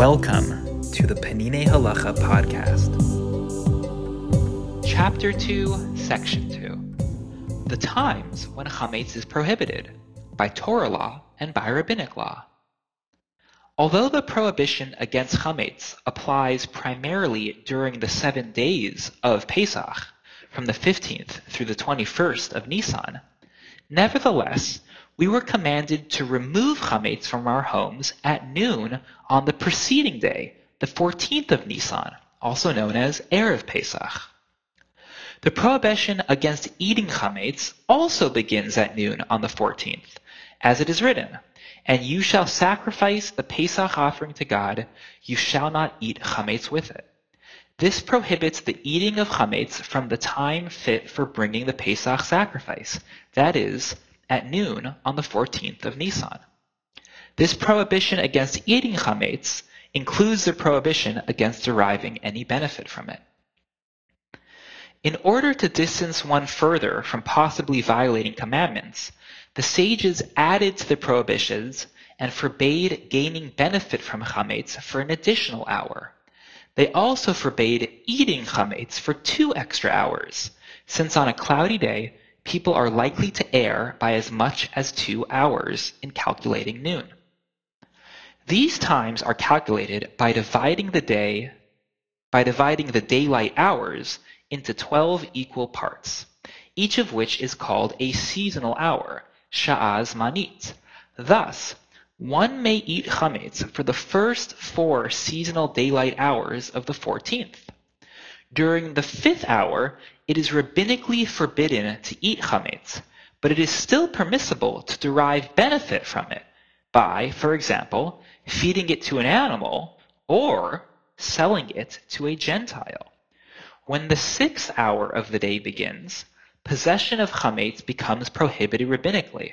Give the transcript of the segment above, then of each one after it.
Welcome to the Peninei Halacha podcast. Chapter 2, Section 2 The times when chametz is prohibited by Torah law and by rabbinic law. Although the prohibition against chametz applies primarily during the seven days of Pesach, from the 15th through the 21st of Nisan, nevertheless, we were commanded to remove chametz from our homes at noon on the preceding day, the 14th of Nisan, also known as Erev Pesach. The prohibition against eating chametz also begins at noon on the 14th, as it is written, And you shall sacrifice the Pesach offering to God, you shall not eat chametz with it. This prohibits the eating of chametz from the time fit for bringing the Pesach sacrifice, that is, at noon on the 14th of Nisan. This prohibition against eating chametz includes the prohibition against deriving any benefit from it. In order to distance one further from possibly violating commandments, the sages added to the prohibitions and forbade gaining benefit from chametz for an additional hour. They also forbade eating chametz for two extra hours, since on a cloudy day people are likely to err by as much as two hours in calculating noon. These times are calculated by dividing the day by dividing the daylight hours into 12 equal parts, each of which is called a seasonal hour, sha'ah zmanit. Thus, one may eat chametz for the first four seasonal daylight hours of the 14th. During the fifth hour, it is rabbinically forbidden to eat chametz, but it is still permissible to derive benefit from it by, for example, feeding it to an animal or selling it to a Gentile. When the sixth hour of the day begins, possession of chametz becomes prohibited rabbinically,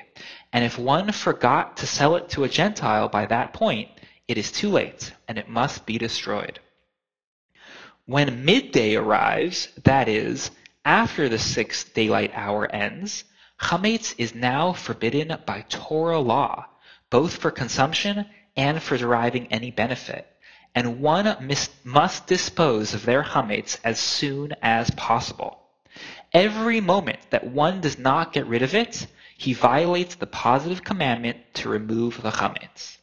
and if one forgot to sell it to a Gentile by that point, it is too late and it must be destroyed. When midday arrives, that is, after the sixth daylight hour ends, chametz is now forbidden by Torah law, both for consumption and for deriving any benefit, and one mis- must dispose of their chametz as soon as possible. Every moment that one does not get rid of it, he violates the positive commandment to remove the chametz.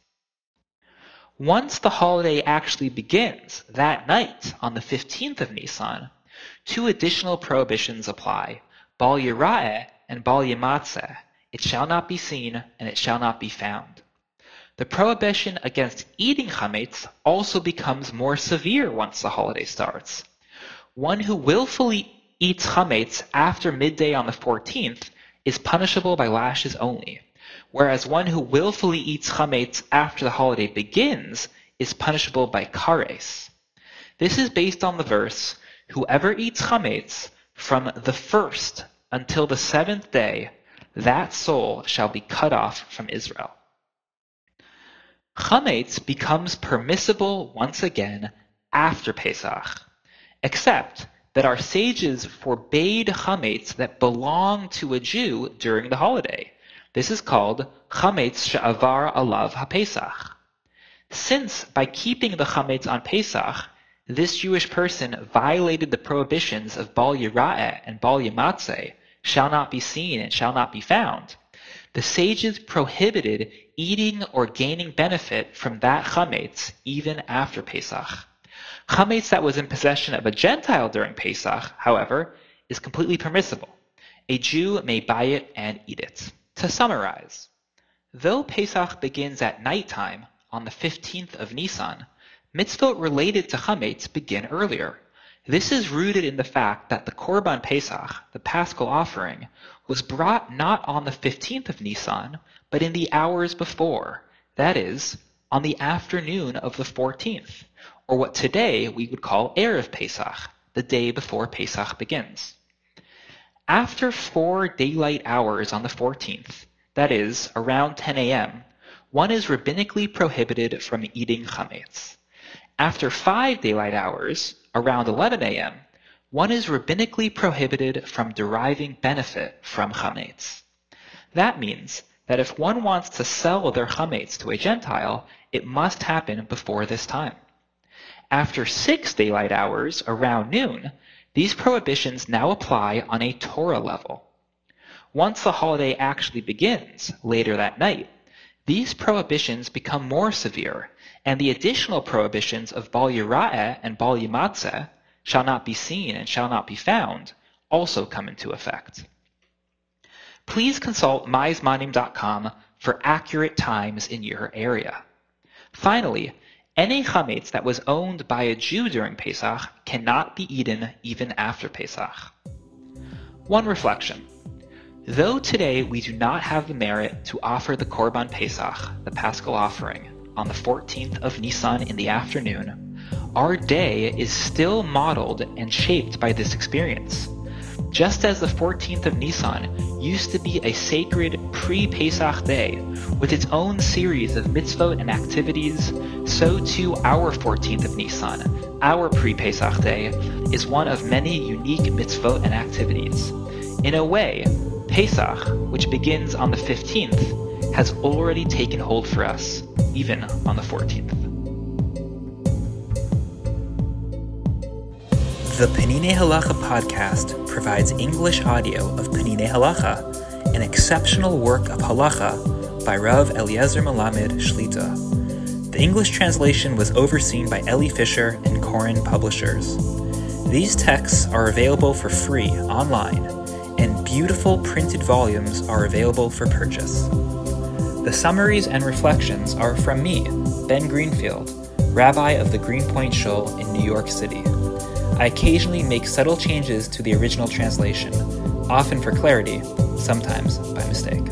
Once the holiday actually begins, that night, on the 15th of Nisan, Two additional prohibitions apply, bal yira'eh and bal yimatzeh. It shall not be seen and it shall not be found. The prohibition against eating chametz also becomes more severe once the holiday starts. One who willfully eats chametz after midday on the 14th is punishable by lashes only, whereas one who willfully eats chametz after the holiday begins is punishable by kares. This is based on the verse, Whoever eats chametz from the first until the seventh day, that soul shall be cut off from Israel. Chametz becomes permissible once again after Pesach, except that our sages forbade chametz that belonged to a Jew during the holiday. This is called chametz she'avar alav haPesach. Since by keeping the chametz on Pesach, this Jewish person violated the prohibitions of Bal Yira'eh and Bal Yimatzeh, shall not be seen and shall not be found. The sages prohibited eating or gaining benefit from that chametz even after Pesach. Chametz that was in possession of a Gentile during Pesach, however, is completely permissible. A Jew may buy it and eat it. To summarize, though Pesach begins at nighttime on the 15th of Nisan, Mitzvot related to chametz begin earlier. This is rooted in the fact that the Korban Pesach, the Paschal offering, was brought not on the 15th of Nisan, but in the hours before, that is, on the afternoon of the 14th, or what today we would call Erev Pesach, the day before Pesach begins. After four daylight hours on the 14th, that is, around 10 a.m., one is rabbinically prohibited from eating chametz. After five daylight hours, around 11 a.m., one is rabbinically prohibited from deriving benefit from chametz. That means that if one wants to sell their chametz to a Gentile, it must happen before this time. After six daylight hours, around noon, these prohibitions now apply on a Torah level. Once the holiday actually begins, later that night, these prohibitions become more severe, and the additional prohibitions of Bal Yira'eh and Bal Yimatzeh, shall not be seen and shall not be found, also come into effect. Please consult myzmanim.com for accurate times in your area. Finally, any chametz that was owned by a Jew during Pesach cannot be eaten even after Pesach. One reflection. Though today we do not have the merit to offer the Korban Pesach, the Paschal offering, on the 14th of Nisan in the afternoon, our day is still modeled and shaped by this experience. Just as the 14th of Nisan used to be a sacred pre-Pesach day with its own series of mitzvot and activities, so too our 14th of Nisan, our pre-Pesach day, is one of many unique mitzvot and activities. In a way, Pesach, which begins on the 15th, has already taken hold for us, even on the 14th. The Peninei Halacha podcast provides English audio of Peninei Halacha, an exceptional work of halacha by Rav Eliezer Melamed Shlita. The English translation was overseen by Elli Fischer and Koren Publishers. These texts are available for free online, and beautiful printed volumes are available for purchase. The summaries and reflections are from me, Ben Greenfield, Rabbi of the Greenpoint Shul in New York City. I occasionally make subtle changes to the original translation, often for clarity, sometimes by mistake.